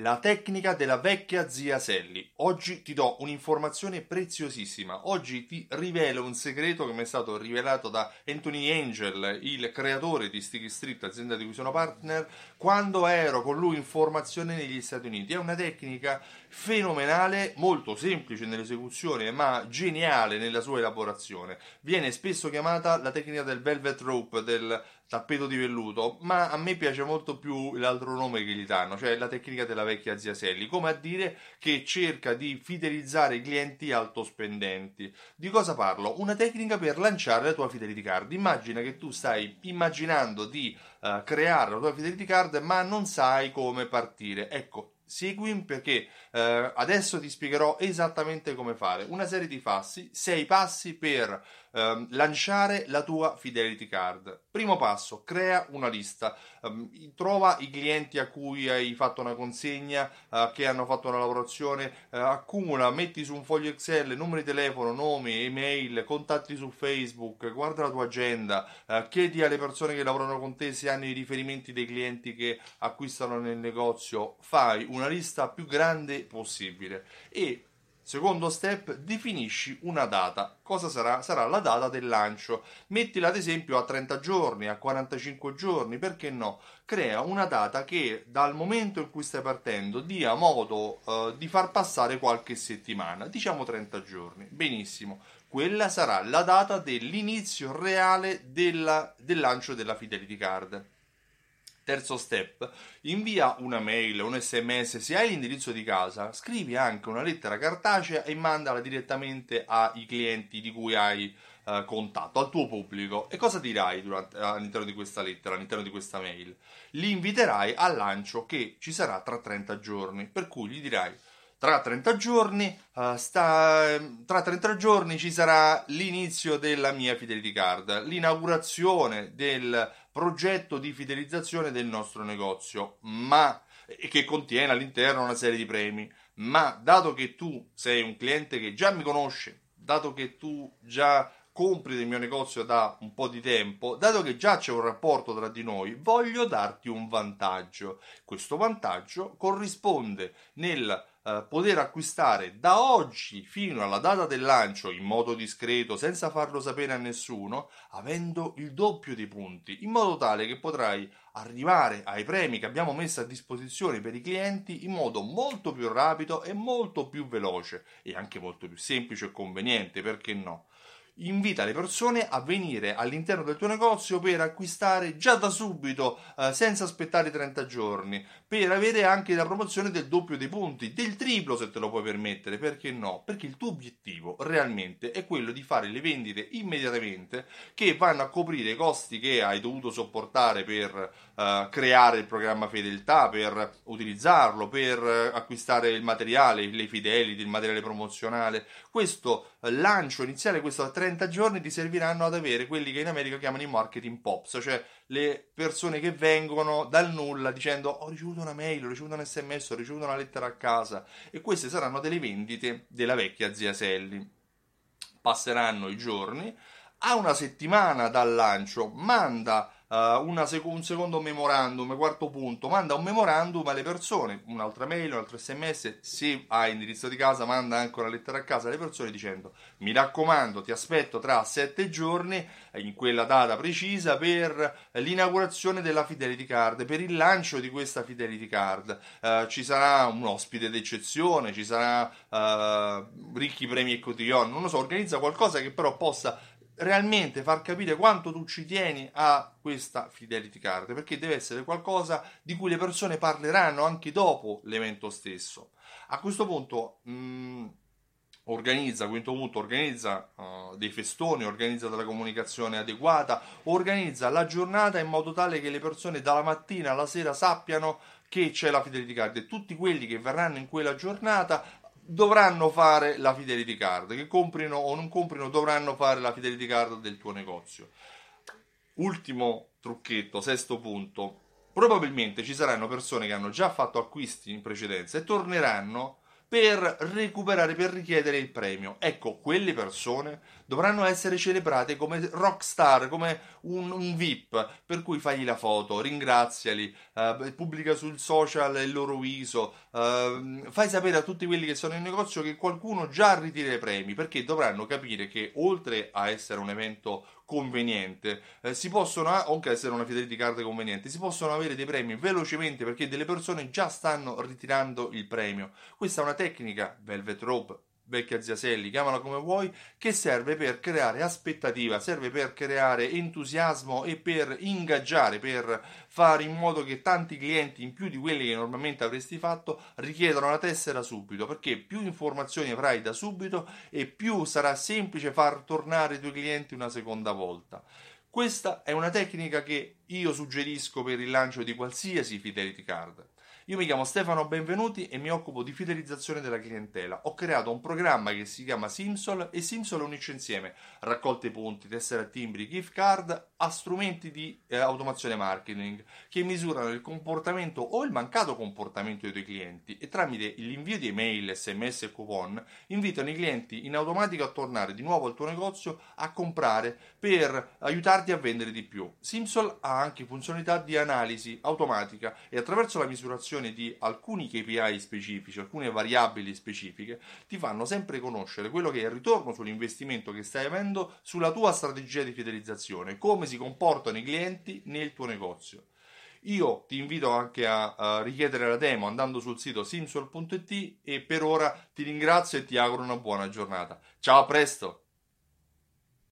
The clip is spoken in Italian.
La tecnica della vecchia zia Selly. Oggi ti do un'informazione preziosissima. Oggi ti rivelo un segreto che mi è stato rivelato da Anthony Angel, il creatore di Sticky Street, azienda di cui sono partner, quando ero con lui in formazione negli Stati Uniti. È una tecnica fenomenale, molto semplice nell'esecuzione, ma geniale nella sua elaborazione. Viene spesso chiamata la tecnica del velvet rope, del tappeto di velluto, ma a me piace molto più l'altro nome che gli danno, cioè la tecnica della vecchia zia Selly, come a dire che cerca di fidelizzare i clienti altospendenti. Di cosa parlo? Una tecnica per lanciare la tua fidelity card. Immagina che tu stai immaginando di uh, creare la tua fidelity card, ma non sai come partire. Ecco, Seguimi perché eh, adesso ti spiegherò esattamente come fare. Una serie di passi, sei passi per eh, lanciare la tua Fidelity Card. Primo passo, crea una lista, eh, trova i clienti a cui hai fatto una consegna, eh, che hanno fatto una lavorazione, eh, accumula, metti su un foglio Excel numeri di telefono, nomi, email, contatti su Facebook, guarda la tua agenda, eh, chiedi alle persone che lavorano con te se hanno i riferimenti dei clienti che acquistano nel negozio, fai un una lista più grande possibile e Secondo step, definisci una data. Cosa sarà? Sarà la data del lancio. Mettila ad esempio a 30 giorni, a 45 giorni, perché no? Crea una data che dal momento in cui stai partendo dia modo uh, di far passare qualche settimana, diciamo 30 giorni. Benissimo. Quella sarà la data dell'inizio reale della, del lancio della Fidelity Card. Terzo step, invia una mail, un sms, se hai l'indirizzo di casa, scrivi anche una lettera cartacea e mandala direttamente ai clienti di cui hai eh, contatto, al tuo pubblico. E cosa dirai durante, all'interno di questa lettera, all'interno di questa mail? Li inviterai al lancio che ci sarà tra 30 giorni, per cui gli dirai tra 30 giorni, uh, sta, tra 30 giorni ci sarà l'inizio della mia Fidelity Card, l'inaugurazione del progetto di fidelizzazione del nostro negozio, ma che contiene all'interno una serie di premi. Ma dato che tu sei un cliente che già mi conosce, dato che tu già compri del mio negozio da un po' di tempo, dato che già c'è un rapporto tra di noi, voglio darti un vantaggio. Questo vantaggio corrisponde nel eh, poter acquistare da oggi fino alla data del lancio in modo discreto, senza farlo sapere a nessuno, avendo il doppio dei punti, in modo tale che potrai arrivare ai premi che abbiamo messo a disposizione per i clienti in modo molto più rapido e molto più veloce e anche molto più semplice e conveniente, perché no? Invita le persone a venire all'interno del tuo negozio per acquistare già da subito, eh, senza aspettare 30 giorni, per avere anche la promozione del doppio dei punti, del triplo se te lo puoi permettere, perché no? Perché il tuo obiettivo realmente è quello di fare le vendite immediatamente che vanno a coprire i costi che hai dovuto sopportare per eh, creare il programma fedeltà, per utilizzarlo, per eh, acquistare il materiale, le fidelity, il materiale promozionale. Questo lancio iniziale, questo 30 giorni, ti serviranno ad avere quelli che in America chiamano i marketing pops, cioè le persone che vengono dal nulla dicendo ho ricevuto una mail, ho ricevuto un sms, ho ricevuto una lettera a casa e queste saranno delle vendite della vecchia zia Selly. Passeranno i giorni, a una settimana dal lancio manda sec- un secondo memorandum, quarto punto, manda un memorandum alle persone, un'altra mail, un altro sms, se hai indirizzo di casa manda anche una lettera a casa alle persone dicendo mi raccomando ti aspetto tra sette giorni in quella data precisa per l'inaugurazione della Fidelity Card, per il lancio di questa Fidelity Card. Uh, ci sarà un ospite d'eccezione, ci sarà uh, ricchi premi e cotillon, non lo so, organizza qualcosa che però possa realmente far capire quanto tu ci tieni a questa fidelity card perché deve essere qualcosa di cui le persone parleranno anche dopo l'evento stesso. A questo punto mh, mm, organizza, quinto punto, organizza uh, dei festoni, organizza della comunicazione adeguata, organizza la giornata in modo tale che le persone dalla mattina alla sera sappiano che c'è la fidelity card. E tutti quelli che verranno in quella giornata dovranno fare la fidelity card, che comprino o non comprino dovranno fare la fidelity card del tuo negozio. Ultimo trucchetto, sesto punto. Probabilmente ci saranno persone che hanno già fatto acquisti in precedenza e torneranno per recuperare, per richiedere il premio. Ecco, quelle persone dovranno essere celebrate come rockstar, come un, un VIP, per cui fagli la foto, ringraziali, eh, pubblica sul social il loro viso, eh, fai sapere a tutti quelli che sono in negozio che qualcuno già ritira i premi, perché dovranno capire che oltre a essere un evento conveniente, eh, si possono anche essere una fidelity card conveniente, si possono avere dei premi velocemente perché delle persone già stanno ritirando il premio. Questa è una tecnica Velvet Rope vecchia zia Selli, chiamala come vuoi, che serve per creare aspettativa, serve per creare entusiasmo e per ingaggiare, per fare in modo che tanti clienti, in più di quelli che normalmente avresti fatto, richiedano la tessera subito, perché più informazioni avrai da subito e più sarà semplice far tornare i tuoi clienti una seconda volta. Questa è una tecnica che io suggerisco per il lancio di qualsiasi fidelity card. Io mi chiamo Stefano Benvenuti e mi occupo di fidelizzazione della clientela. Ho creato un programma che si chiama Simsol e Simsol unisce insieme raccolte punti, tessere timbri, gift card a strumenti di eh, automazione marketing che misurano il comportamento o il mancato comportamento dei tuoi clienti e tramite l'invio di email, sms e coupon invitano i clienti in automatico a tornare di nuovo al tuo negozio a comprare per aiutarti a vendere di più. Simsol ha anche funzionalità di analisi automatica e attraverso la misurazione definizione di alcuni KPI specifici, alcune variabili specifiche, ti fanno sempre conoscere quello che è il ritorno sull'investimento che stai avendo sulla tua strategia di fidelizzazione, come si comportano i clienti nel tuo negozio. Io ti invito anche a, a richiedere la demo andando sul sito simsol.it e per ora ti ringrazio e ti auguro una buona giornata. Ciao, a presto!